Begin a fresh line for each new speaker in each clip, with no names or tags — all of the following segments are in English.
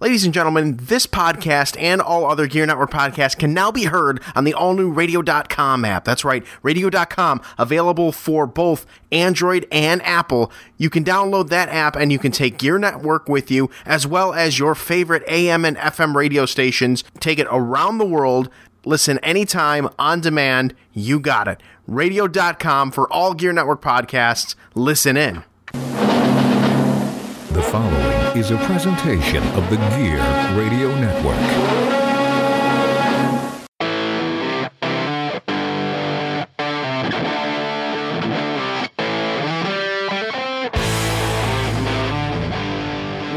Ladies and gentlemen, this podcast and all other Gear Network podcasts can now be heard on the all new radio.com app. That's right, radio.com, available for both Android and Apple. You can download that app and you can take Gear Network with you, as well as your favorite AM and FM radio stations. Take it around the world. Listen anytime, on demand. You got it. Radio.com for all Gear Network podcasts. Listen in.
The following is a presentation of the Gear Radio Network.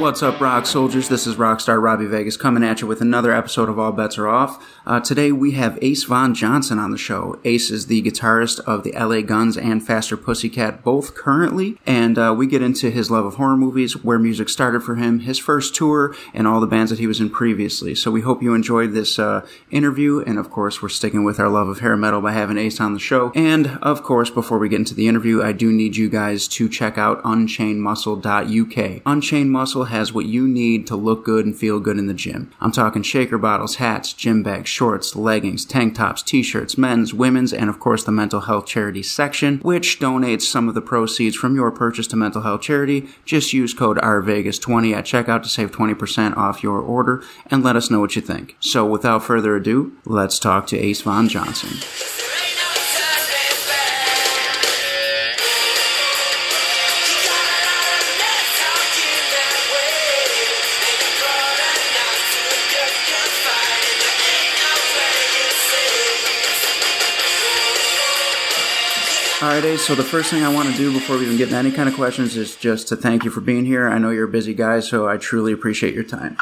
What's up, rock soldiers? This is Rockstar Robbie Vegas coming at you with another episode of All Bets Are Off. Uh, today we have Ace Von Johnson on the show. Ace is the guitarist of the LA Guns and Faster Pussycat, both currently, and uh, we get into his love of horror movies, where music started for him, his first tour, and all the bands that he was in previously. So we hope you enjoyed this uh, interview, and of course, we're sticking with our love of hair metal by having Ace on the show. And of course, before we get into the interview, I do need you guys to check out unchainedmuscle.uk. Unchained Muscle has what you need to look good and feel good in the gym. I'm talking shaker bottles, hats, gym bags, shorts, leggings, tank tops, t-shirts, men's, women's, and of course the mental health charity section, which donates some of the proceeds from your purchase to mental health charity. Just use code RVegas20 at checkout to save 20% off your order and let us know what you think. So without further ado, let's talk to Ace Von Johnson. Ace. So the first thing I want to do before we even get into any kind of questions is just to thank you for being here. I know you're a busy guy, so I truly appreciate your time.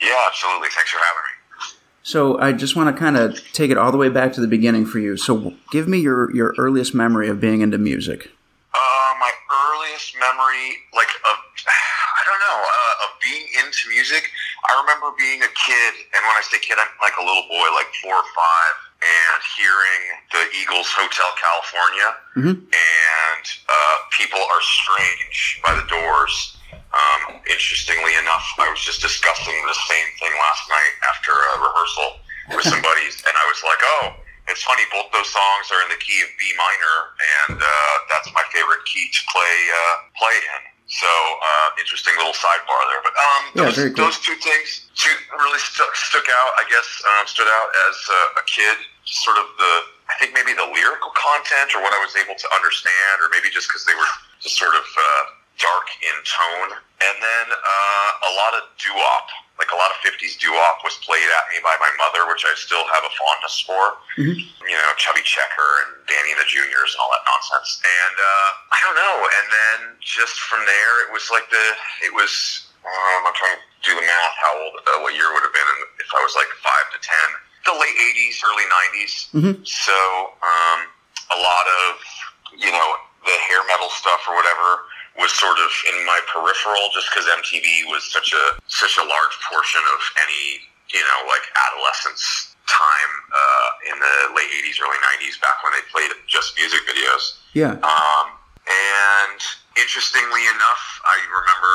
Yeah, absolutely. Thanks for having me.
So I just want to kind of take it all the way back to the beginning for you. So give me your your earliest memory of being into music.
Uh, my earliest memory, like of, I don't know, uh, of being into music. I remember being a kid, and when I say kid, I'm like a little boy, like four or five, and hearing the Eagles Hotel California,
Mhm.
and uh, people are strange by the doors. Um, interestingly enough, I was just discussing the same thing last night after a rehearsal with some buddies, and I was like, "Oh, it's funny. Both those songs are in the key of B minor, and uh, that's my favorite key to play uh, play in." So, uh, interesting little sidebar there. But um, those,
very cool.
those two things two really stuck stuck out. I guess um, stood out as uh, a kid. Sort of the, I think maybe the lyrical content, or what I was able to understand, or maybe just because they were just sort of uh, dark in tone. And then uh, a lot of doo-wop, like a lot of 50s doo-wop was played at me by my mother, which I still have a fondness for.
Mhm.
You know, Chubby Checker and Danny and the Juniors and all that nonsense. And uh, I don't know. And then just from there, it was like the, it was, um, I'm trying to do the math, how old, uh, what year would have been if I was like 5 to 10. The late 80s, early 90s.
Mhm.
So um, a lot of, you know, the hair metal stuff or whatever was sort of in my peripheral just because MTV was such a such a large portion of any you know like adolescence time uh, in the late 80s early 90s back when they played just music videos
Yeah.
um, and interestingly enough I remember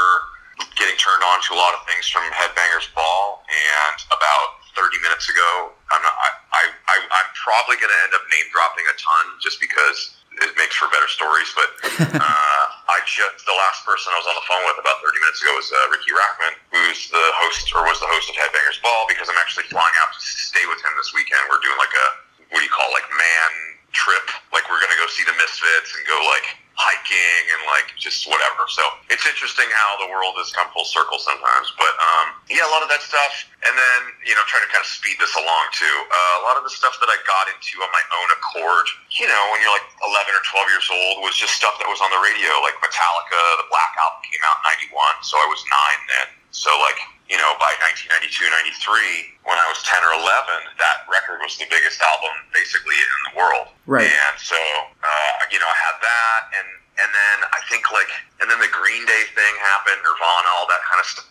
getting turned on to a lot of things from Headbangers Ball and about 30 minutes ago I'm not I, I, I'm probably going to end up name dropping a ton just because it makes for better stories but uh, I just the last person I was on the phone with about 30 minutes ago was uh, Riki Rachtman, who's the host or was the host of Headbangers Ball because I'm actually flying out to stay with him this weekend. We're doing like a what do you call it, like man trip? Like we're gonna go see the Misfits and go like hiking and like just whatever. So it's interesting how the world has come full circle sometimes. But um, yeah, a lot of that stuff, and then you know trying to kind of speed this along too. Uh, a lot of the stuff that I got into on my own accord, you know, when you're like 11 or 12 years old, was just stuff that was on the radio, like Metallica. The Black Album came out in '91, so I was nine then. So like you know, by 1992, 93, when I was 10 or 11, that record was the biggest album basically in the world.
Right.
And so, uh, you know, I had that, and and then I think like, and then the Green Day thing happened, Nirvana, all that kind of stuff.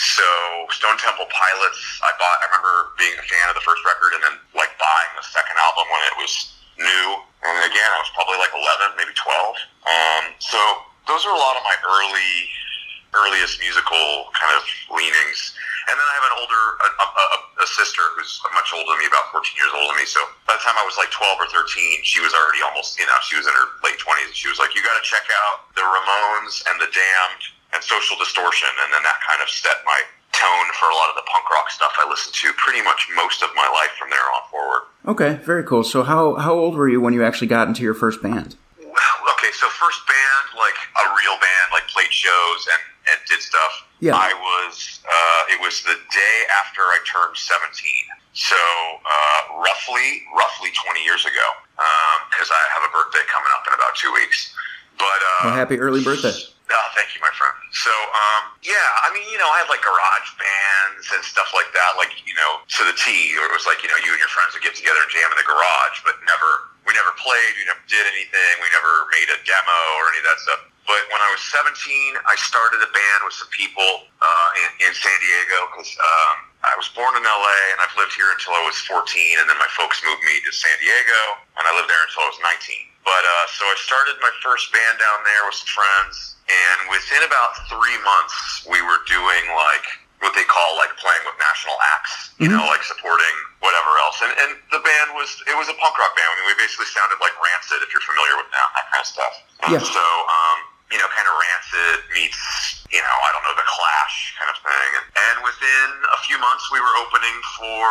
So Stone Temple Pilots, I bought. I remember being a fan of the first record, and then like buying the second album when it was new. And again, I was probably like 11, maybe 12. Um, so those are a lot of my early, earliest musical kind of leanings. And then I have an older, a, a, a sister who's much older than me, about 14 years older than me. So by the time I was like 12 or 13, she was already almost, you know, she was in her late 20s. And she was like, you got to check out the Ramones and the Damned and Social Distortion. And then that kind of set my tone for a lot of the punk rock stuff I listened to pretty much most of my life from there on forward.
Okay, very cool. So how how old were you when you actually got into your first band?
Okay, so first band, like a real band, like played shows and, and did stuff.
Yeah.
I was, uh, it was the day after I turned 17. So, uh, roughly, roughly 20 years ago. Um, cause I have a birthday coming up in about two weeks. But, uh,
Well, happy early birthday.
Oh, thank you, my friend. So, um, yeah, I mean, you know, I had like garage bands and stuff like that, like, you know, to the T, or it was like, you know, you and your friends would get together and jam in the garage, but never, we never played, we never did anything, we never made a demo or any of that stuff. But when I was 17, I started a band with some people uh, in, in San Diego because um, I was born in LA and I've lived here until I was 14, and then my folks moved me to San Diego, and I lived there until I was 19. But uh, so I started my first band down there with some friends, and within about three months, we were doing like what they call like playing with national acts, you know, like supporting whatever else. And, and the band was it was a punk rock band. I mean, we basically sounded like Rancid, if you're familiar with that, that kind of stuff.
Yeah.
So, um, you know, kind of Rancid meets, you know, I don't know, the Clash kind of thing. And, within a few months, we were opening for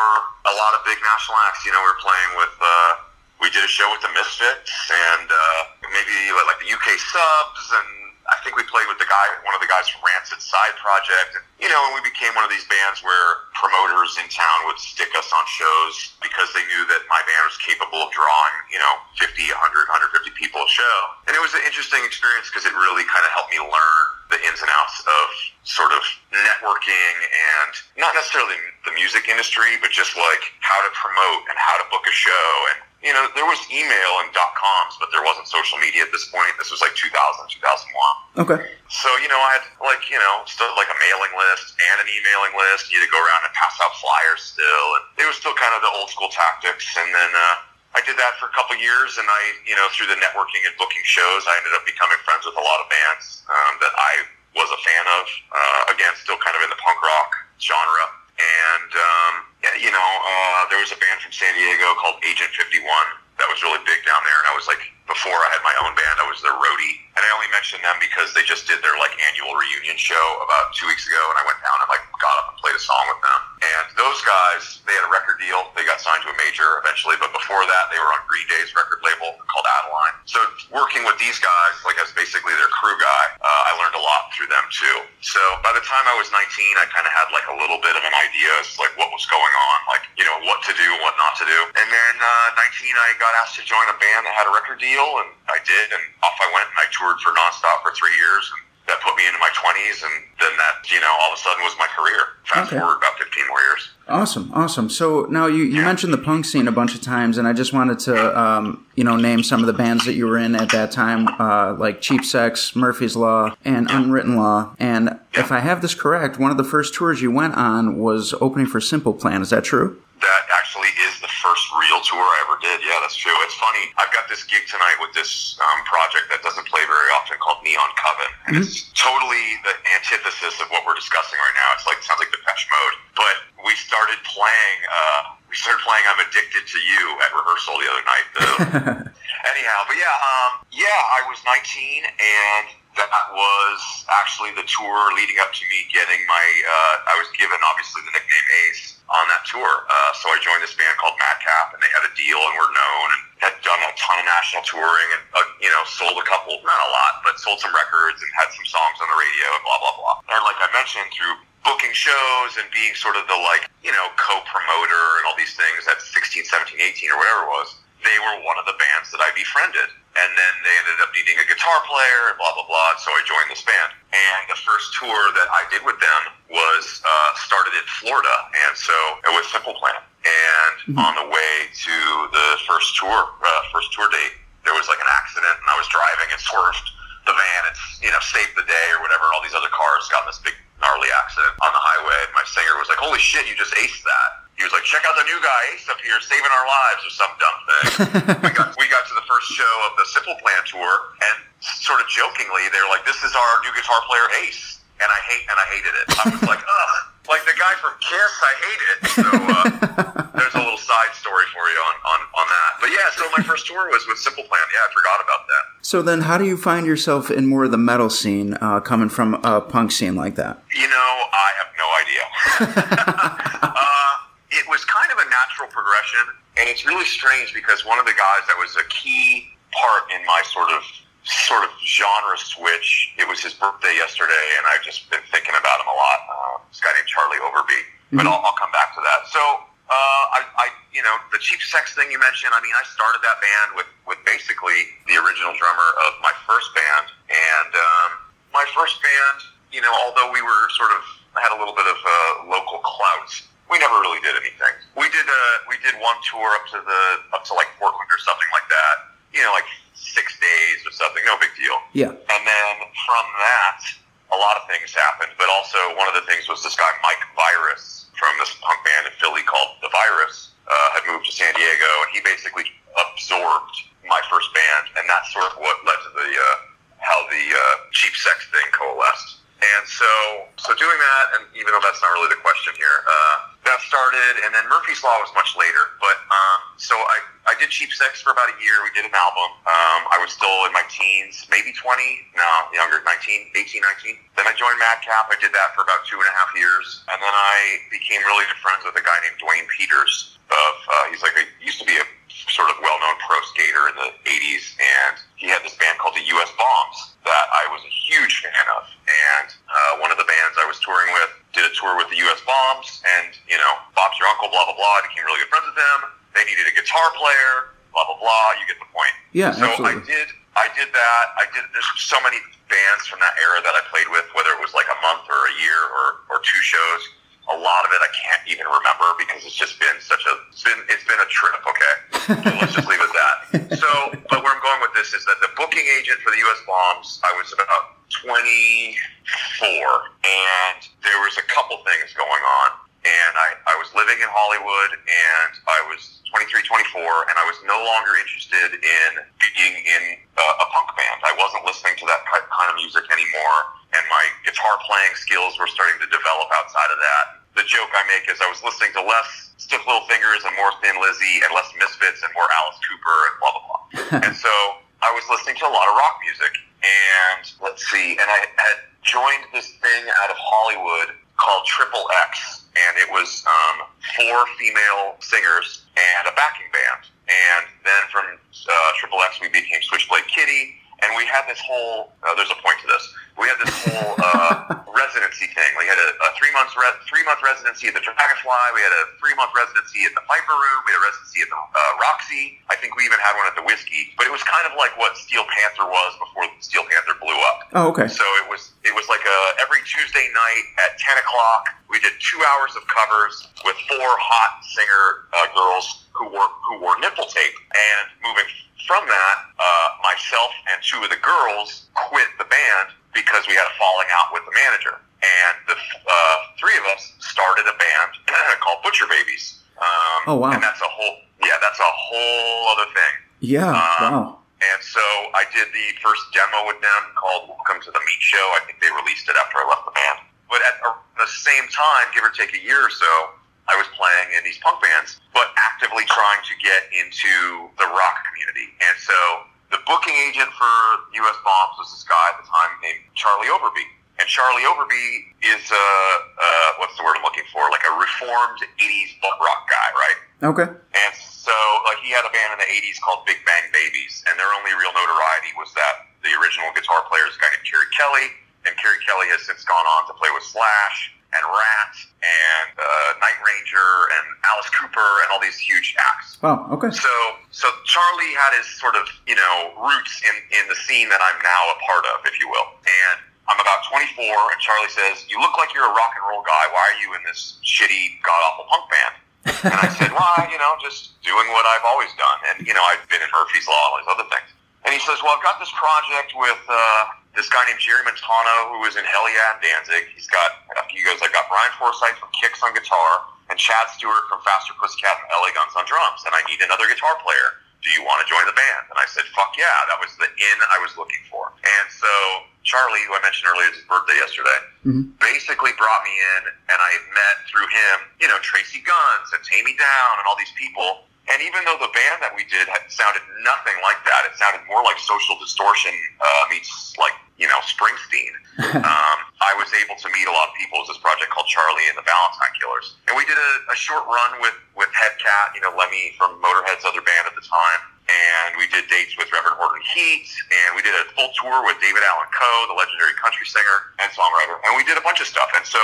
a lot of big national acts. You know, we were playing with. Uh, we did a show with the Misfits and uh, maybe like the UK Subs, and I think we played with the guy, one of the guys from Rancid Side Project. And, you know, and we became one of these bands where promoters in town would stick us on shows because they knew that my band was capable of drawing, you know, 50, 100, 150 people a show. And it was an interesting experience because it really kind of helped me learn the ins and outs of sort of networking and not necessarily the music industry, but just like how to promote and how to book a show and you know, there was email and dot coms, but there wasn't social media at this point. This was like 2000, 2001.
Okay.
So, you know, I had like, you know, still like a mailing list and an emailing list. You had to go around and pass out flyers still. And it was still kind of the old school tactics. And then, uh, I did that for a couple years, and I, you know, through the networking and booking shows, I ended up becoming friends with a lot of bands um, that I was a fan of. Uh, again, still kind of in the punk rock genre. And, um, you know, uh, there was a band from San Diego called Agent 51 that was really big down there. And I was like, before I had my own band, I was their roadie. And I only mentioned them because they just did their like annual reunion show about two weeks ago. And I went down and like got up and played a song with them. And those guys, they had a record deal. They got signed to a major eventually. But before that, they were on Green Day's record label called Adeline. So working with these guys, like as basically their crew guy, uh, I learned a lot through them too. So by the time I was 19, I kind of had like a little bit of an idea as like what was going on, like, you know, what to do and what not to do. And then uh, 19, I got asked to join a band that had a record deal, and I did, and off I went, and I toured for nonstop for three years, and that put me into my 20s, and then that, you know, all of a sudden was my career. Fast
Okay.
forward about 15 more years.
Awesome, awesome. So now you, you mentioned the punk scene a bunch of times, and I just wanted to um, you know name some of the bands that you were in at that time, uh, like Cheap Sex, Murphy's Law, and Unwritten Law. And if I have this correct, one of the first tours you went on was opening for Simple Plan. Is that true?
That actually is the first real tour I ever did. Yeah, that's true. It's funny. I've got this gig tonight with this um, project that doesn't play very often called Neon Coven, and it's totally the antithesis of what we're discussing right now. It's like sounds like Depeche Mode, but we started playing. Uh, we started playing "I'm Addicted to You" at rehearsal the other night. Though. Anyhow, but yeah, um, yeah, I was 19 and that was actually the tour leading up to me getting my, uh, I was given obviously the nickname Ace on that tour. Uh, so I joined this band called Madcap and they had a deal and were known and had done a ton of national touring and, uh, you know, sold a couple, not a lot, but sold some records and had some songs on the radio and blah, blah, blah. And like I mentioned, through booking shows and being sort of the like, you know, co-promoter and all these things at 16, 17, 18 or whatever it was, they were one of the bands that I befriended. and then they ended up needing a guitar player, and blah blah blah. So I joined this band. And the first tour that I did with them was uh, started in Florida, and so it was Simple Plan. And on the way to the first tour, uh, first tour date, there was like an accident, and I was driving and swerved the van and you know saved the day or whatever. And all these other cars got in this big gnarly accident on the highway. And my singer was like, "Holy shit, you just aced that!" He was like, "Check out the new guy Ace up here, saving our lives," or some dumb thing. we got we got to the first show of the Simple Plan tour, and sort of jokingly, they're like, "This is our new guitar player Ace," and I hate and I hated it. I was like, "Ugh." Like the guy from Kiss, I hate it. So uh, there's a little side story for you on, on, on that. But yeah, so my first tour was with Simple Plan. Yeah, I forgot about that.
So then, how do you find yourself in more of the metal scene, uh, coming from a punk scene like that?
You know, I have no idea. uh, it was kind of a natural progression, and it's really strange because one of the guys that was a key part in my sort of sort of genre switch. It was his birthday yesterday, and I've just been thinking about him a lot. Uh, this guy named Charlie Overbey, but I'll, I'll come back to that. So. Uh, I, I, you know, the cheap sex thing you mentioned. I mean, I started that band with, with basically the original drummer of my first band, and um, my first band, you know, although we were sort of had a little bit of uh, local clout, we never really did anything. We did uh, we did one tour up to the up to like Portland or something like that. You know, like six days or something. No big deal.
Yeah.
And then from that, a lot of things happened. But also, one of the things was this guy Mike Virus from this punk band in Philly called The Virus uh, had moved to San Diego, and he basically absorbed my first band, and that's sort of what led to the uh, how the uh, cheap sex thing coalesced. And so, so doing that, and even though that's not really the question here, uh, that started, and then Murphy's Law was much later. But um, so I, I did Cheap Sex for about a year. We did an album. Um, I was still in my teens, maybe 20, no, younger, 19, 18, 19. Then I joined Madcap. I did that for about two and a half years. And then I became really good friends with a guy named Duane Peters. Of uh, He's like, a, used to be a sort of well-known pro skater in the 80s, and he had this band called the U.S. Bombs that I was a huge fan of. And uh, one of the bands I was touring with did a tour with the U.S. Bombs, and, you know, Bob's your uncle, blah, blah, blah. I became really good friends with them. They needed a guitar player, blah, blah, blah. You get the point.
Yeah,
So
absolutely.
I did, I did that. I did, there's so many bands from that era that I played with, whether it was like a month or a year or, or two shows. A lot of it I can't even remember because it's just been such a, it's been, it's been a trip, okay? So let's just leave it at that. So, but where I'm going with this is that the booking agent for the U.S. Bombs, I was about 24, and there was a couple things going on. And I, I was living in Hollywood, and I was 23, 24, and I was no longer interested in being in uh, a punk band. I wasn't listening to that kind of music anymore, and my guitar playing skills were starting to develop outside of that. The joke I make is I was listening to less Stiff Little Fingers and more Thin Lizzy, and less Misfits and more Alice Cooper and blah blah blah. and so I was listening to a lot of rock music, and let's see, and I had joined this thing out of Hollywood called Triple X, and it was um, four female singers and a backing band. And then from uh, Triple X, we became Switchblade Kitty, and we had this whole. Uh, there's a point to this. We had this whole uh, residency thing. We had a, a three months re- three month residency Dragonfly. We had a three month residency at the Viper Room. We had a residency at the uh, Roxy. I think we even had one at the Whiskey. But it was kind of like what Steel Panther was before Steel Panther blew up.
Oh, okay.
So it was it was like a every Tuesday night at ten o'clock. We did two hours of covers with four hot singer uh, girls who wore who wore nipple tape. And moving from that, uh, myself and two of the girls quit the band because we had a falling out with the manager. And the uh, three of us started a band called Butcher Babies. Um,
Oh, wow.
And that's a whole yeah, that's a whole other thing.
Yeah.
Um,
wow.
And so I did the first demo with them called Welcome to the Meat Show. I think they released it after I left the band. But at the same time, give or take a year or so, I was playing in these punk bands, but actively trying to get into the rock community. And so the booking agent for US Bombs was this guy at the time named Charlie Overbey. And Charlie Overbey is, uh, uh, what's the word I'm looking for? Like a reformed 80s butt rock guy, right?
Okay.
And so, like, he had a band in the 80s called Big Bang Babies, and their only real notoriety was that the original guitar player is a guy named Keri Kelli, and Keri Kelli has since gone on to play with Slash, and Ratt and uh, Night Ranger and Alice Cooper and all these huge acts.
Wow. Okay.
So, so Charlie had his sort of, you know, roots in, in the scene that I'm now a part of, if you will. And I'm about 24, and Charlie says, "You look like you're a rock and roll guy. Why are you in this shitty, god awful punk band?" and I said, "Well, you know, just doing what I've always done, and you know, I've been in Murphy's Law all these other things." And he says, "Well, I've got this project with uh, this guy named Jerry Montano, who is in Hellyeah Danzig. He's got you guys. I've got Brian Forsythe from Kix on guitar, and Chad Stewart from Faster Pussycat and LA Guns on drums, and I need another guitar player." Do you want to join the band? And I said, fuck yeah. That was the in I was looking for. And so Charlie, who I mentioned earlier, his birthday yesterday,
Mhm.
basically brought me in, and I met through him, you know, Tracii Guns and Taime Downe and all these people. And even though the band that we did had sounded nothing like that, it sounded more like Social Distortion uh, meets like you know Springsteen. um, I was able to meet a lot of people. With this project called Charlie and the Valentine Killers, and we did a, a short run with with Headcat, you know Lemmy from Motorhead's other band at the time, and we did dates with Reverend Horton Heat, and we did a full tour with David Allan Coe, the legendary country singer and songwriter, and we did a bunch of stuff. And so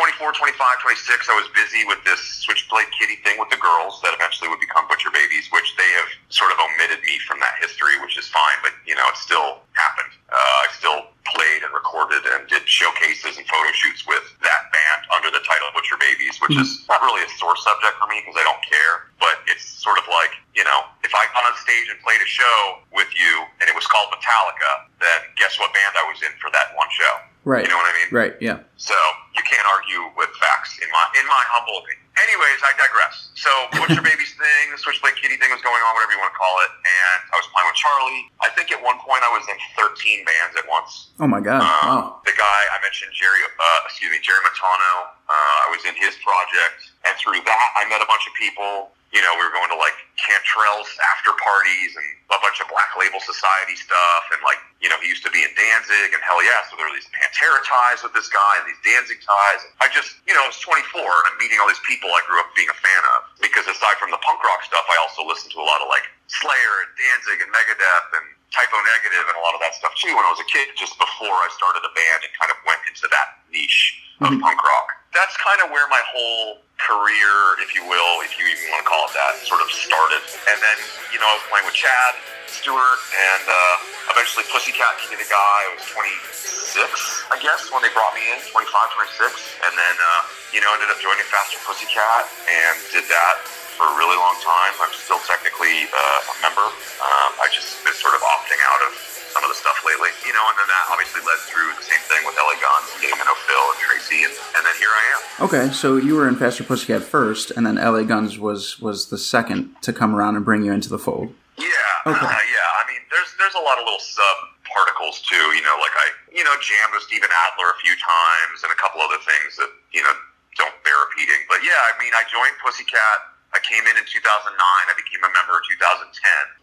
24, 25, 26, I was busy with this Switchblade Kitty thing with the girls that eventually would become Butcher Babies, which they have sort of omitted me from that history, which is fine, but you know, it still happened. Uh, I still played and recorded and did showcases and photo shoots with that band under the title Butcher Babies, which is not really a sore subject for me because I don't care, but it's sort of like, you know, if I got on stage and played a show with you and it was called Metallica, then guess what band I was in for that one show?
Right.
You know what I mean?
Right. Yeah.
So you can't argue with facts in my in my humble opinion. Anyways, I digress. So Butcher Babies thing, the Switchblade Kitty thing was going on, whatever you want to call it, and I was playing with Charlie. I think at one point I was in 13 bands at once.
Oh my God.
Um,
Wow.
The guy I mentioned, Jerry, uh, excuse me, Jerry Montano. Uh, I was in his project, and through that, I met a bunch of people. You know, we were going to like Cantrell's after parties and a bunch of Black Label Society stuff, and like, you know, he used to be in Danzig, and Hellyeah, so there were these Pantera ties with this guy and these Danzig ties. I just, you know, I was 24, and I'm meeting all these people I grew up being a fan of. Because aside from the punk rock stuff, I also listened to a lot of like Slayer and Danzig and Megadeth and Type O Negative and a lot of that stuff too when I was a kid, just before I started a band and kind of went into that niche of mm-hmm. punk rock. That's kind of where my whole career, if you will, if you even want to call it that, sort of started. And then, you know, I was playing with Chad Stewart and uh, eventually Pussycat needed a guy. I was 26, I guess, when they brought me in, 25, 26. And then, uh, you know, ended up joining Faster Pussycat and did that for a really long time. I'm still technically uh, a member. Um, I just been sort of opting out of some of the stuff lately, you know, and then that obviously led through the same thing with LA Guns, getting to know Phil and Tracii, and, and then here I am.
Okay, so you were in Faster Pussycat first, and then LA Guns was was the second to come around and bring you into the fold.
Yeah,
Okay.
uh, yeah. I mean, there's there's a lot of little sub particles too. You know, like I, you know, jammed with Steven Adler a few times, and a couple other things that you know don't bear repeating. But yeah, I mean, I joined Pussycat. I came in in 2009. I became a member in 2010.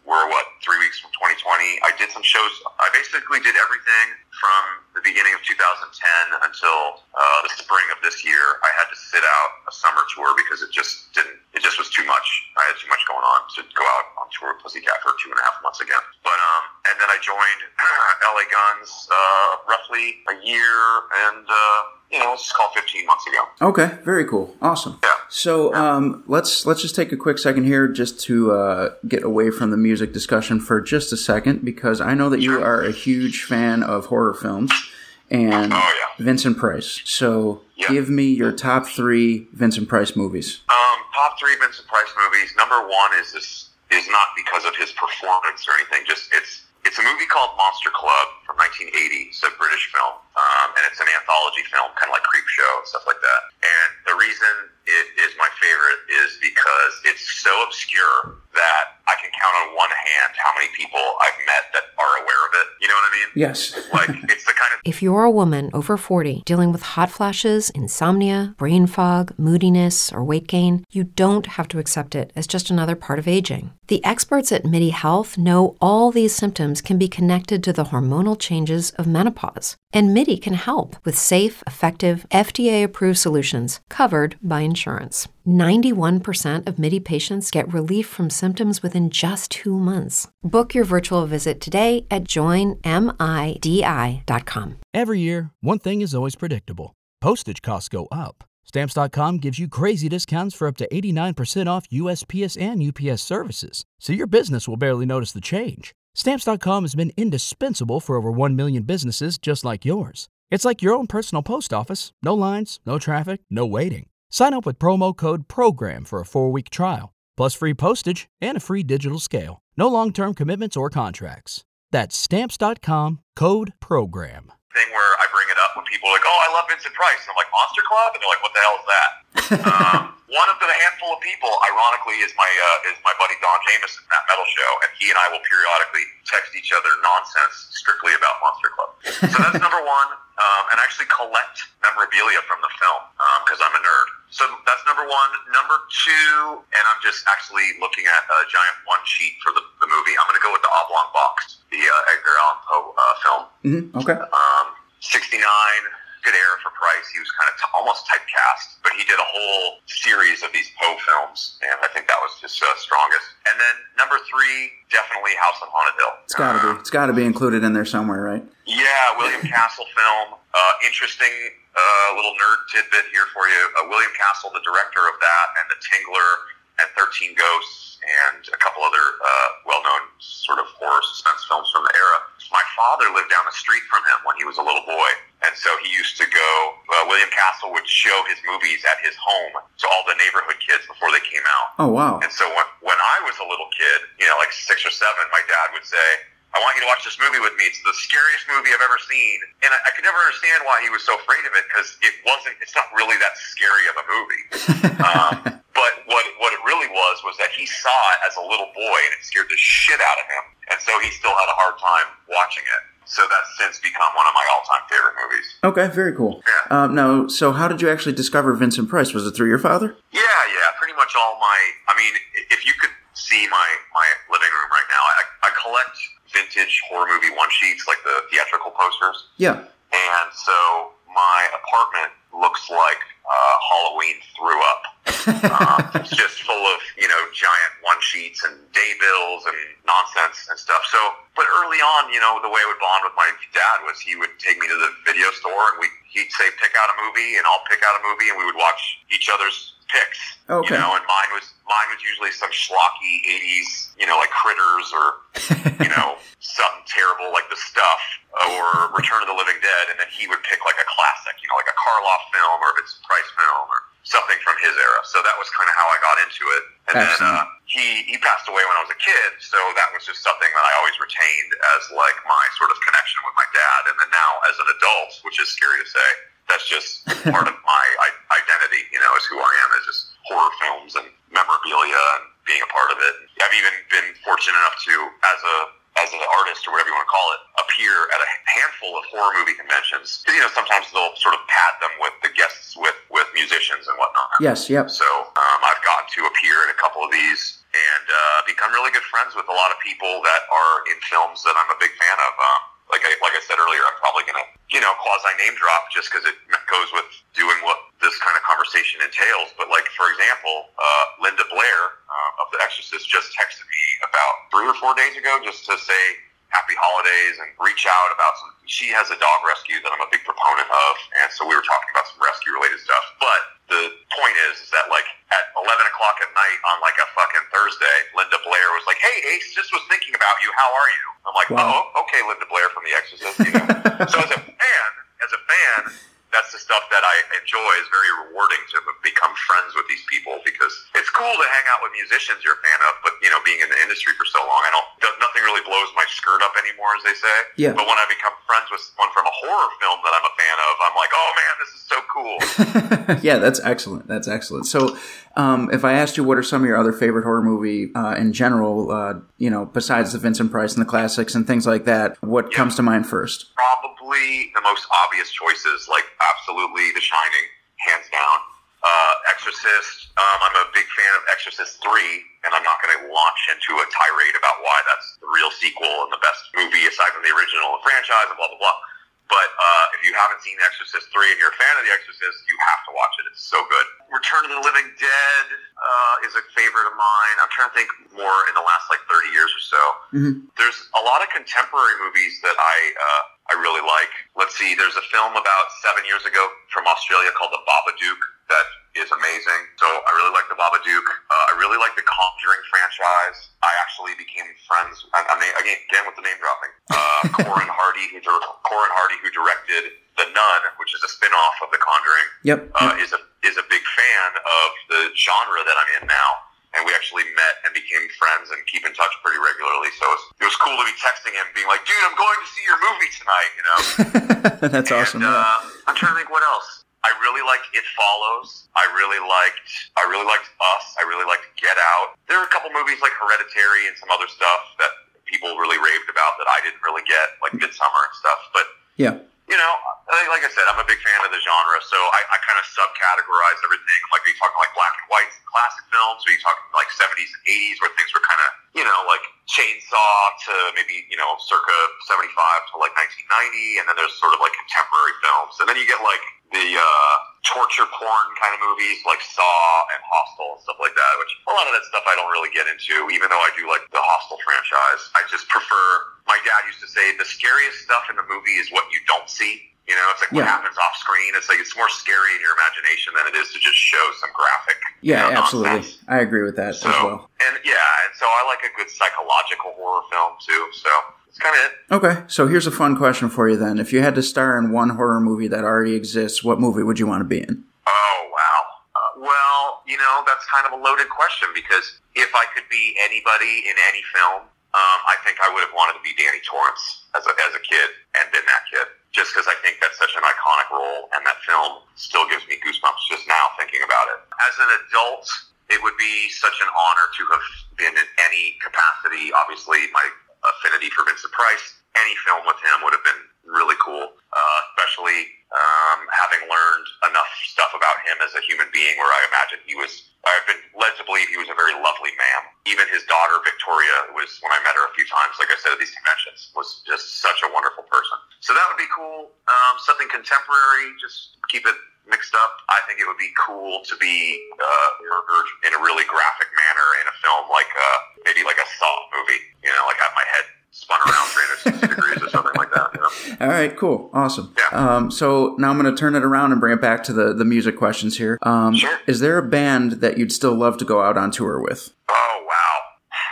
We're what three weeks from 2020. I did some shows. I basically did everything from the beginning of 2010 until uh, the spring of this year. I had to sit out a summer tour because it just didn't. It just was too much. I had too much going on to go out on tour with Pussycat for two and a half months again. But um, and then I joined LA Guns uh, roughly a year and uh, you know let's just call it 15 months ago.
Okay, very cool, awesome.
Yeah.
So um, let's let's just take a quick second here, just to uh, get away from the music discussion for just a second, because I know that you are a huge fan of horror films and
Oh, yeah.
Vincent Price. So
Yeah.
give me your top three Vincent Price movies.
Um, top three Vincent Price movies. Number one is this is not because of his performance or anything. Just it's it's a movie called Monster Club from 1980. It's a British film, um, and it's an anthology film, kind of like Creepshow and stuff like that. And the reason it is my favorite is because it's so obscure that I can count on one hand how many people I've met that are aware of it. You know what I mean?
Yes.
Like it's the kind of
If you're a woman over 40 dealing with hot flashes, insomnia, brain fog, moodiness, or weight gain, you don't have to accept it as just another part of aging. The experts at MIDI Health know all these symptoms can be connected to the hormonal changes of menopause. And MIDI can help with safe, effective, FDA approved solutions covered by insurance. 91% of MIDI patients get relief from symptoms within just two months. Book your virtual visit today at joinmidi.com.
Every year, one thing is always predictable Postage costs go up. Stamps.com gives you crazy discounts for up to 89% off USPS and UPS services, so your business will barely notice the change. Stamps.com has been indispensable for over 1 million businesses just like yours. It's like your own personal post office no lines, no traffic, no waiting. Sign up with promo code PROGRAM for a four week trial, plus free postage and a free digital scale. No long term commitments or contracts. That's Stamps.com code PROGRAM.
Thing where I bring it up when people are like, "Oh, I love Vincent Price," and I'm like, "Monster Club," and they're like, "What the hell is that?" um, one of the handful of people, ironically, is my uh, is my buddy Don Jamieson from that metal show, and he and I will periodically text each other nonsense strictly about Monster Club. So that's number one, um, and I actually collect memorabilia from the film because I'm a nerd. So that's number one. Number two, and I'm just actually looking at a giant one sheet for the, the movie. I'm going to go with the oblong box, the uh, Edgar Allan Poe uh, film.
hmm Okay.
Um, 69, good era for Price. He was kind of t- almost typecast, but he did a whole series of these Poe films, and I think that was his uh, strongest. And then number three, definitely House on Haunted Hill.
It's got to be. It's got to be included in there somewhere, right?
Yeah, William Castle film. Uh, interesting uh, little nerd tidbit here for you. Uh, William Castle, the director of that, and The Tingler, and Thirteen Ghosts, and a couple other uh, well-known sort of horror suspense films from the era. My father lived down the street from him when he was a little boy, and so he used to go. Uh, William Castle would show his movies at his home to all the neighborhood kids before they came out.
Oh wow.
And so when, when I was a little kid, you know, like six or seven, my dad would say, I want you to watch this movie with me. It's the scariest movie I've ever seen. And I, I could never understand why he was so afraid of it because it wasn't, it's not really that scary of a movie. um, but what, what it really was was that he saw it as a little boy and it scared the shit out of him. And so he still had a hard time watching it. So that's since become one of my all time favorite movies.
Okay, very cool.
Yeah.
Um, now, so how did you actually discover Vincent Price? Was it through your father?
Yeah, yeah, pretty much all my. I mean, if you could see my my living room right now, I, I collect vintage horror movie one sheets, like the theatrical posters,
Yeah.
and so my apartment looks like uh, Halloween threw up. um, it's just full of you know giant one sheets and day bills and nonsense and stuff. So, but early on, you know, the way I would bond with my dad was he would take me to the video store and we he'd say pick out a movie and I'll pick out a movie and we would watch each other's picks.
Okay.
You know, and mine was mine was usually some schlocky '80s, you know, like Critters or you know something terrible like The Stuff or Return of the Living Dead, and then he would pick like a classic, you know, like a Karloff film or a Vincent Price film or something from his era. So that was kind of how I got into it. And then uh, he he passed away when I was a kid, so that was just something that I always retained as like my sort of connection with my dad. And then now as an adult, which is scary to say, that's just part of my identity. You know, is who I am, is just horror films and memorabilia and being a part of it. I've even been fortunate enough to, as a as an artist or whatever you want to call it, appear at a handful of horror movie conventions. You know sometimes they'll sort of pad them with the guests with with musicians and whatnot.
Yes. Yep.
So um, I've gotten to appear in a couple of these and uh, become really good friends with a lot of people that are in films that I'm a big fan of. Um, like I like I said earlier, I'm probably gonna you know quasi name drop just because it goes with doing what this kind of conversation entails. But like for example, uh, Linda Blair um, of The Exorcist just texted me about three or four days ago just to say happy holidays and reach out about some. She has a dog rescue that I'm a big proponent of, and so we were talking about some rescue related stuff. But the point is, is that like at 11 o'clock at night on like a fucking Thursday, Linda Blair was like, "Hey Ace, just was thinking about you. How are you?" I'm like,
Wow.
"Oh, okay, Linda Blair from The Exorcist." You know? so as a fan, as a fan, that's the stuff that I enjoy. is very rewarding to become friends with these people because it's cool to hang out with musicians you're a fan of. But you know, being in the industry for so long, I don't. Nothing really blows my skirt up anymore, as they say.
Yeah.
But when I become friends with someone from a horror film that I'm a fan of, I'm like, oh man, this is so cool.
yeah, that's excellent. That's excellent. So, um, if I asked you what are some of your other favorite horror movie uh, in general, uh, you know, besides the Vincent Price and the classics and things like that, what comes to mind first?
Probably the most obvious choices, like absolutely The Shining, hands down. Uh, Exorcist. Um, I'm a big fan of Exorcist 3, and I'm not going to launch into a tirade about why that's the real sequel and the best movie aside from the original franchise and blah, blah, blah. But uh, if you haven't seen Exorcist 3 and you're a fan of The Exorcist, you have to watch it. It's so good. Return of the Living Dead uh, is a favorite of mine. I'm trying to think more in the last like 30 years or so. There's a lot of contemporary movies that I uh, I really like. Let's see, there's a film about seven years ago from Australia called The Babadook that is amazing. So I really like The Babadook. Uh, I really like the Conjuring franchise. I actually became friends. I'm, I'm na- again, again with the name dropping. Uh, Corin Hardy, who Corin Hardy, who directed The Nun, which is a spin-off of The Conjuring,
Yep.
uh, is a is a big fan of the genre that I'm in now. And we actually met and became friends and keep in touch pretty regularly. So it was, it was cool to be texting him, being like, "Dude, I'm going to see your movie tonight." You know.
That's awesome.
And,
yeah.
uh, I'm trying to think what else. I really liked It Follows. I really liked. I really liked Us. I really liked Get Out. There are a couple movies like Hereditary and some other stuff that people really raved about that I didn't really get, like Midsommar and stuff. But
Yeah.
you know, like I said, I'm a big fan of the genre, so I, I kind of subcategorize everything. Like, are you talking like black and white classic films? Or are you talking like 70s and 80s where things were kind of, you know, like Chainsaw to maybe, you know, circa 75 to like 1990, and then there's sort of like contemporary films. And then you get like the uh, torture porn kind of movies like Saw and Hostel and stuff like that, which a lot of that stuff I don't really get into, even though I do like the Hostel franchise. I just prefer, my dad used to say, the scariest stuff in the movie is what you don't see. You know, it's like what happens off screen. It's like it's more scary in your imagination than it is to just show some graphic. you
Yeah,
know,
absolutely.
nonsense.
I agree with that
So,
as well.
and yeah, and so I like a good psychological horror film too. So that's kind of it.
Okay, so here's a fun question for you then. If you had to star in one horror movie that already exists, what movie would you want to be in?
Oh wow. Uh, well, you know that's kind of a loaded question because if I could be anybody in any film, um, I think I would have wanted to be Danny Torrance as a as a kid and been that kid. Just because I think that's such an iconic role, and that film still gives me goosebumps just now thinking about it. As an adult, it would be such an honor to have been in any capacity. Obviously, my affinity for Vincent Price, any film with him would have been really cool, uh, especially um, having learned enough stuff about him as a human being where I imagine he was, I've been led to believe he was a very lovely man. Even his daughter, Victoria, was, when I met her a few times, like I said at these conventions, was just such a wonderful person. So that would be cool. Um, something contemporary, just keep it mixed up. I think it would be cool to be uh, murdered in a really graphic manner in a film like uh, maybe like a Saw movie. You know, like have my head spun around 360 degrees or something like that. You know?
All right, cool, awesome.
Yeah.
Um, so now I'm going to turn it around and bring it back to the the music questions here. Um,
Sure.
Is there a band that you'd still love to go out on tour with?
Oh wow.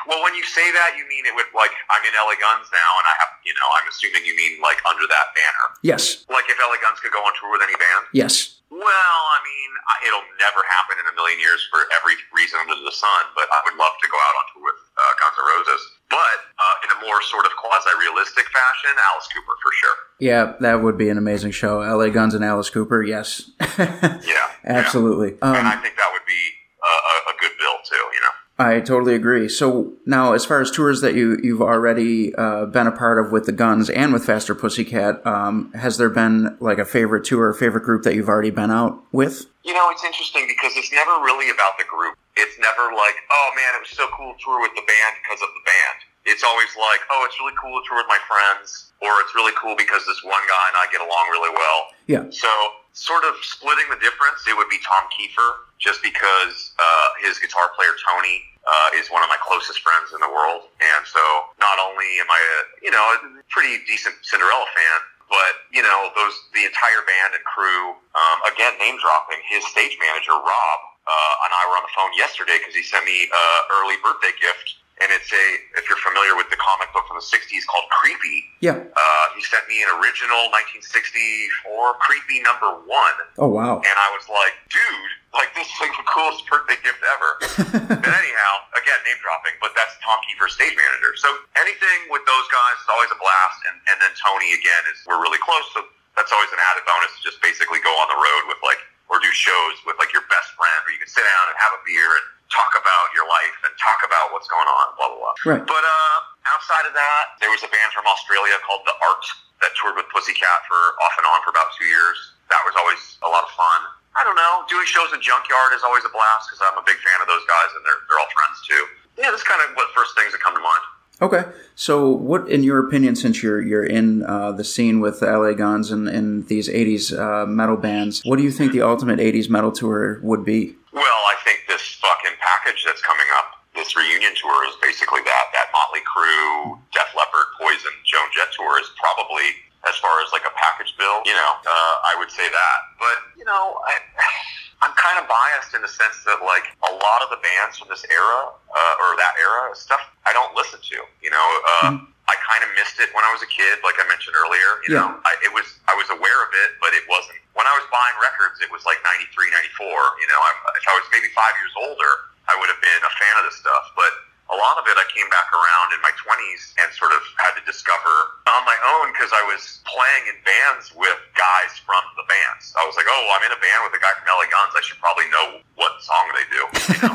Well, when you say that, you mean it with like I'm in LA Guns now, and I have you know I'm assuming you mean like under that banner.
Yes,
Like if LA Guns could go on tour with any band.
yes.
Well, I mean, it'll never happen in a million years for every reason under the sun, but I would love to go out on tour with uh, Guns N' Roses. But uh, in a more sort of quasi-realistic fashion, Alice Cooper for sure.
Yeah, that would be an amazing show. L.A. Guns and Alice Cooper. Yes,
Yeah,
absolutely.
Yeah. and I
Um,
think that would be a, a, a good bill too. You know.
I totally agree. So now, as far as tours that you you've already uh, been a part of with the Guns and with Faster Pussycat, um, has there been like a favorite tour, or favorite group that you've already been out with?
You know, it's interesting because it's never really about the group. It's never like, oh man, it was so cool to tour with the band because of the band. It's always like, oh, it's really cool to tour with my friends, or it's really cool because this one guy and I get along really well.
Yeah.
So, sort of splitting the difference, it would be Tom Kiefer, just because uh, his guitar player Tony uh, is one of my closest friends in the world, and so not only am I a you know a pretty decent Cinderella fan, but you know those the entire band and crew. Um, again, name dropping. His stage manager Rob uh, and I were on the phone yesterday because he sent me a early birthday gift, and it's a if you're familiar with the comic book from the '60s called Creepy.
Yeah.
Uh, sent me an original 1964 Creepy number one,
Oh wow.
and I was like, dude, like this is like the coolest birthday gift ever. but anyhow, again, name dropping, but that's Tom Kiefer's stage manager. So anything with those guys is always a blast, and, and then Tony again is we're really close, so that's always an added bonus to just basically go on the road with like or do shows with like your best friend where you can sit down and have a beer and talk about your life and talk about what's going on, blah blah blah.
Right.
But uh, outside of that, there was a band from Australia called The Art that toured with Pussycat for off and on for about two years. That was always a lot of fun. I don't know. Doing shows at Junkyard is always a blast because I'm a big fan of those guys and they're they're all friends too. Yeah, that's kind of what first things that come to mind.
Okay. So, what, in your opinion, since you're you're in uh, the scene with LA Guns and, and these '80s uh, metal bands, what do you think the ultimate '80s metal tour would be?
Well, I think this fucking package that's coming up, this reunion tour, is basically that. That Motley Crue, Def Leppard, Poison, Joan Jett tour is probably as far as like a package bill, you know, uh, I would say that. But you know, I, I'm kind of biased in the sense that like a lot of the bands from this era uh, or that era stuff I don't listen to. You know, uh, mm-hmm. I kind of missed it when I was a kid, like I mentioned earlier. You yeah. know, I, it was I was aware of it, but it wasn't when I was buying records. It was like 93, 94. You know, I'm, if I was maybe five years older, I would have been a fan of this stuff, but a lot of it I came back around in my 20s and sort of had to discover on my own because I was playing in bands with guys from the bands. I was like, oh, I'm in a band with a guy from LA Guns. I should probably know what song they do. You know?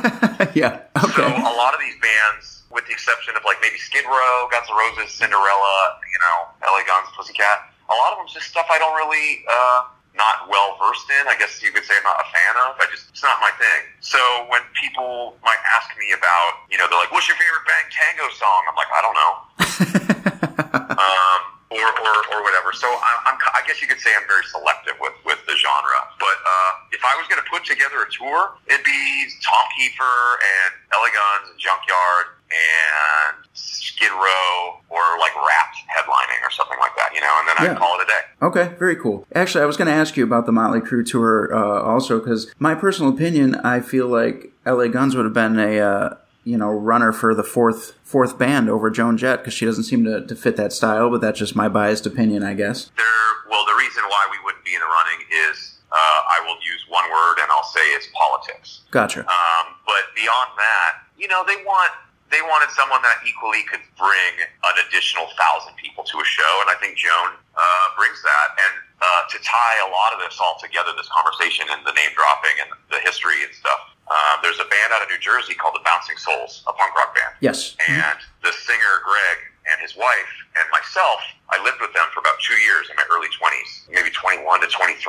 yeah. Okay.
So a lot of these bands, with the exception of like maybe Skid Row, Guns N' Roses, Cinderella, you know, LA Guns, Pussycat, a lot of them just stuff I don't really. Uh, not well versed in. I guess you could say I'm not a fan of. I just it's not my thing. So when people might ask me about, you know, they're like, "What's your favorite Bang Tango song?" I'm like, I don't know. um, or, or, or whatever. So I, I'm, I guess you could say I'm very selective with, with the genre. But uh, if I was going to put together a tour, it'd be Tom Keifer and LA Guns and Junkyard and Skid Row or like Ratt headlining or something like that, you know, and then yeah. I'd call it a day.
Okay, very cool. Actually, I was going to ask you about the Motley Crue tour uh, also because my personal opinion, I feel like LA Guns would have been a. Uh, you know, runner for the fourth fourth band over Joan Jett because she doesn't seem to, to fit that style, but that's just my biased opinion, I guess.
There, well, the reason why we wouldn't be in the running is uh, I will use one word and I'll say it's politics.
Gotcha.
Um, but beyond that, you know, they want they wanted someone that equally could bring an additional thousand people to a show, and I think Joan uh, brings that. And uh, to tie a lot of this all together, this conversation and the name dropping and the history and stuff. Uh, there's a band out of New Jersey called the Bouncing Souls, a punk rock band.
Yes.
And the singer Greg and his wife and myself, I lived with them for about two years in my early 20s, maybe 21 to 23.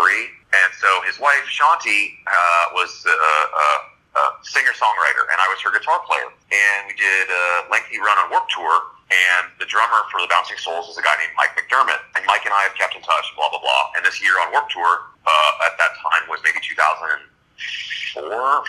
And so his wife, Shanti, uh, was uh, uh, uh, singer songwriter, and I was her guitar player. And we did a lengthy run on Warped Tour. And the drummer for the Bouncing Souls is a guy named Mike McDermott. And Mike and I have kept in touch, blah, blah, blah. And this year on Warped Tour, uh, at that time was maybe 2004,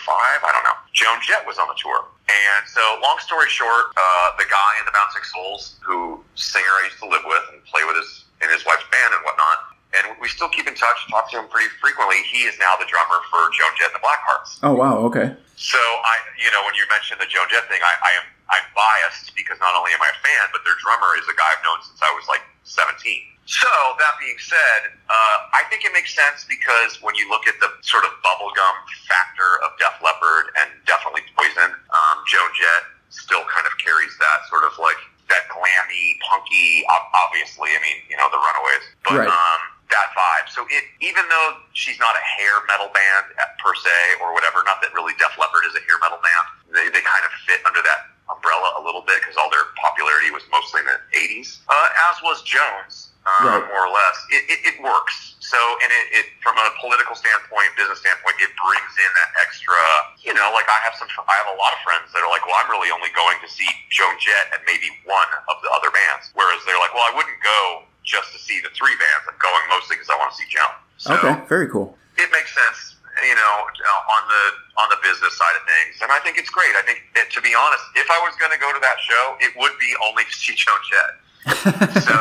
five, I don't know. Joan Jett was on the tour. And so, long story short, uh, the guy in the Bouncing Souls, who singer I used to live with and play with his in his wife's band and whatnot, and we still keep in touch, talk to him pretty frequently. He is now the drummer for Joan Jett and the Blackhearts.
Oh wow, okay.
So I, you know, when you mentioned the Joan Jett thing, I, I am I'm biased because not only am I a fan, but their drummer is a guy I've known since I was like 17. So that being said, uh, I think it makes sense because when you look at the sort of bubblegum factor of Def Leppard and definitely Poison, um, Joan Jett still kind of carries that sort of like that glammy, punky. Obviously, I mean, you know, the Runaways, but right. um, that vibe. So it, even though she's not a hair metal band per se or whatever, not that really Def Leppard is a hair metal band, they, they kind of fit under that umbrella a little bit because all their popularity was mostly in the 80s, uh, as was Jones, uh, right. more or less. It, it, it works. So, and it, it, from a political standpoint, business standpoint, it brings in that extra, you know, like I have some, I have a lot of friends that are like, well, I'm really only going to see Joan Jett and maybe one of the other bands. Whereas they're like, well, I wouldn't go just to see the three bands. I'm going mostly because I want to see Joan.
So okay, very cool.
It makes sense, you know, on the on the business side of things, and I think it's great. I think, that, to be honest, if I was going to go to that show, it would be only to see Joan Jett. so,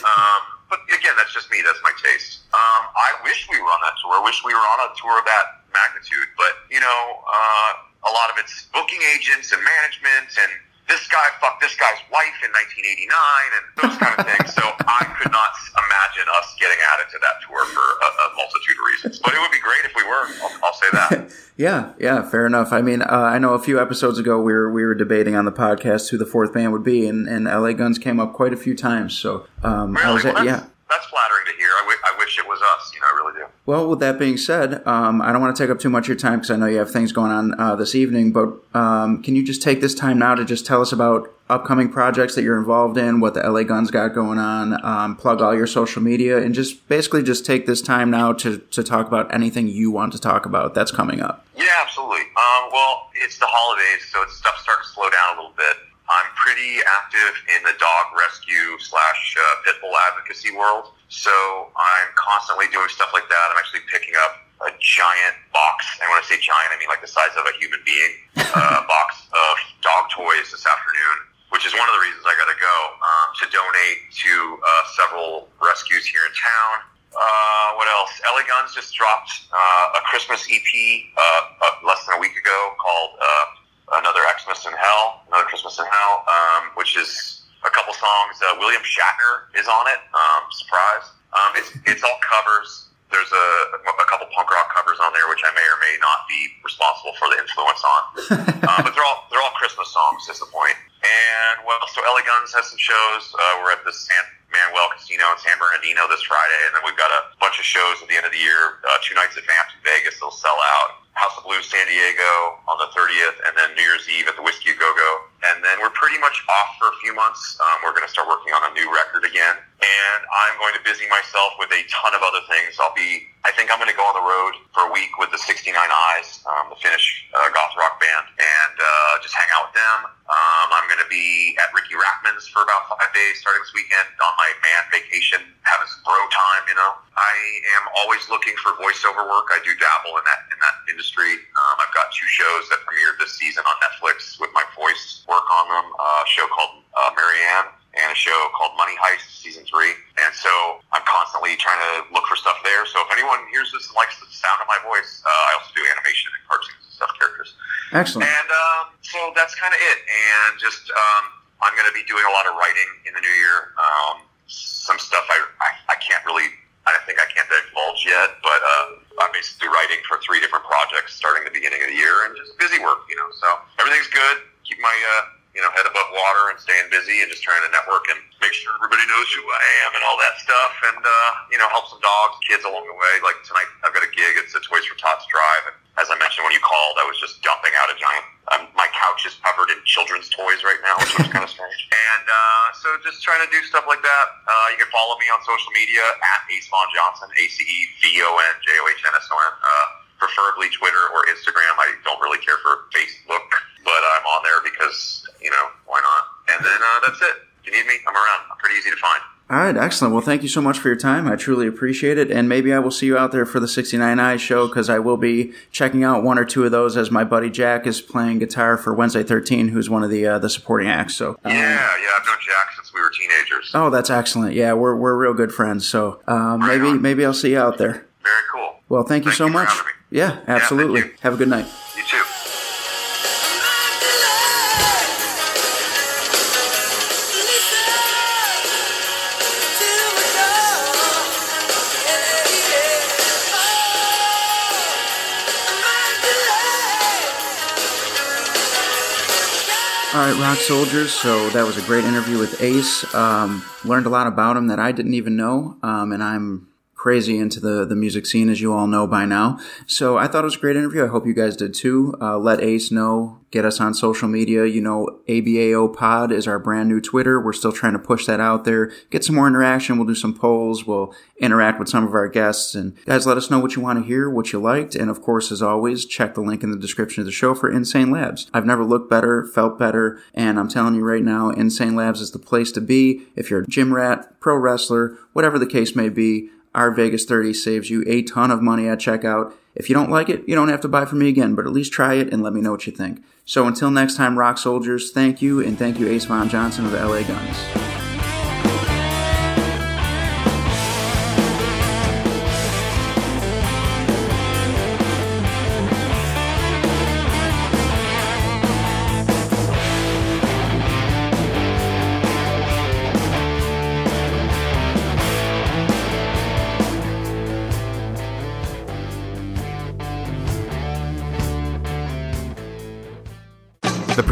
um, but again, that's just me. That's my taste. Um, I wish we were on that tour. I wish we were on a tour of that magnitude, but you know, uh, a lot of it's booking agents and management and this guy fucked this guy's wife in 1989 and those kind of things. So I could not imagine us getting added to that tour for a, a multitude of reasons. But it would be great if we were. I'll, I'll say that.
yeah, yeah, fair enough. I mean, uh, I know a few episodes ago we were we were debating on the podcast who the fourth band would be, and, and LA Guns came up quite a few times. So um,
really?
I was,
well,
yeah
that's flattering to hear. I, w- I wish it was us. You know, I really do.
Well, with that being said, um, I don't want to take up too much of your time because I know you have things going on uh, this evening. But um, can you just take this time now to just tell us about upcoming projects that you're involved in, what the LA Guns got going on, um, plug all your social media, and just basically just take this time now to to talk about anything you want to talk about that's coming up.
Yeah, absolutely. Um, well, it's the holidays, so it's stuff starting to slow down a little bit. I'm pretty active in the dog rescue slash uh, pit bull advocacy world. So I'm constantly doing stuff like that. I'm actually picking up a giant box. And when I say giant, I mean like the size of a human being, uh, box of dog toys this afternoon, which is one of the reasons I got to go. Um, to donate to uh, several rescues here in town. Uh, what else? LA Guns just dropped uh, a Christmas EP uh, uh, less than a week ago called uh, Another Xmas in Hell, Another Christmas in Hell, um, which is a couple songs. Uh, William Shatner is on it. Um, surprise. Um, it's, it's all covers. There's a, a couple punk rock covers on there, which I may or may not be responsible for the influence on. uh, but they're all they're all Christmas songs. Is the point. And well, so LA Guns has some shows. Uh, we're at the San Manuel Casino in San Bernardino this Friday, and then we've got a bunch of shows at the end of the year. Uh, two nights at Vamps in Vegas, they'll sell out. House of Blues San Diego on the 30th, and then New Year's Eve at the Whisky Go Go. And then we're pretty much off for a few months. Um, we're going to start working on a new record again. And I'm going to busy myself with a ton of other things. I'll be, I think I'm going to go on the road for a week with the 69 Eyes, um, the Finnish uh, goth rock band, and uh, just hang out with them. Um, I'm going to be at Riki Rachtman's for about five days starting this weekend on my man vacation, having some bro time, you know. I am always looking for voiceover work. I do dabble in that in that industry. Um, I've got two shows that premiered this season on Netflix with my voice work on them. Uh, a show called uh, Marianne and a show called Money Heist season three. And so I'm constantly trying to look for stuff there. So if anyone hears this and likes the sound of my voice, uh, I also do animation and cartoons and stuff characters.
Excellent.
And um, so that's kind of it. And just um, I'm going to be doing a lot of writing in the new year. Um, some stuff I, I I can't really I think I can't divulge yet, but uh, I'm basically writing for three different projects starting the beginning of the year and just busy work, you know. So everything's good. Keep my uh, head above water and staying busy and just trying to network and make sure everybody knows who I am and all that stuff, and uh, you know help some dogs, kids along the way. Like tonight, I've got a gig. It's a Toys for Tots drive, and as I mentioned when you called, I was just dumping out a giant. Um, my couch is covered in children's toys right now, which was kind of strange. And uh, so just trying to do stuff like that. Uh, you can follow me on social media at Ace Von Johnson, A C E V O N J O H N S O N. Uh, preferably Twitter or Instagram. I don't really care for Facebook, but I'm on there because you know why not? And then uh, that's it. If you need me, I'm around. I'm pretty easy to find.
All right, excellent. Well, thank you so much for your time. I truly appreciate it. And maybe I will see you out there for the 69 Eyes show because I will be checking out one or two of those as my buddy Jack is playing guitar for Wednesday 13, who's one of the uh, the supporting acts. So
Yeah, yeah, I've known Jack since we were teenagers.
Oh, that's excellent. Yeah, we're we're real good friends. So um,
Right
maybe
on.
maybe I'll see you out there.
Very cool.
Well, thank you
Thank
so
you
much. Yeah, absolutely.
you.
Have a good night. All right, Rock Soldiers. So that was a great interview with Ace. Um, learned a lot about him that I didn't even know, um, and I'm crazy into the the music scene, as you all know by now. So I thought it was a great interview. I hope you guys did too. Uh, let Ace know. Get us on social media. You know, ABAO Pod is our brand new Twitter. We're still trying to push that out there. Get some more interaction. We'll do some polls. We'll interact with some of our guests. And guys, let us know what you want to hear, what you liked. And of course, as always, check the link in the description of the show for Insane Labs. I've never looked better, felt better. And I'm telling you right now, Insane Labs is the place to be. If you're a gym rat, pro wrestler, whatever the case may be, our Vegas 30 saves you a ton of money at checkout. If you don't like it, you don't have to buy from me again, but at least try it and let me know what you think. So until next time, Rock Soldiers, thank you, and thank you, Ace Von Johnson of LA Guns.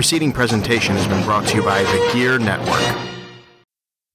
The preceding presentation has been brought to you by the Gear Network.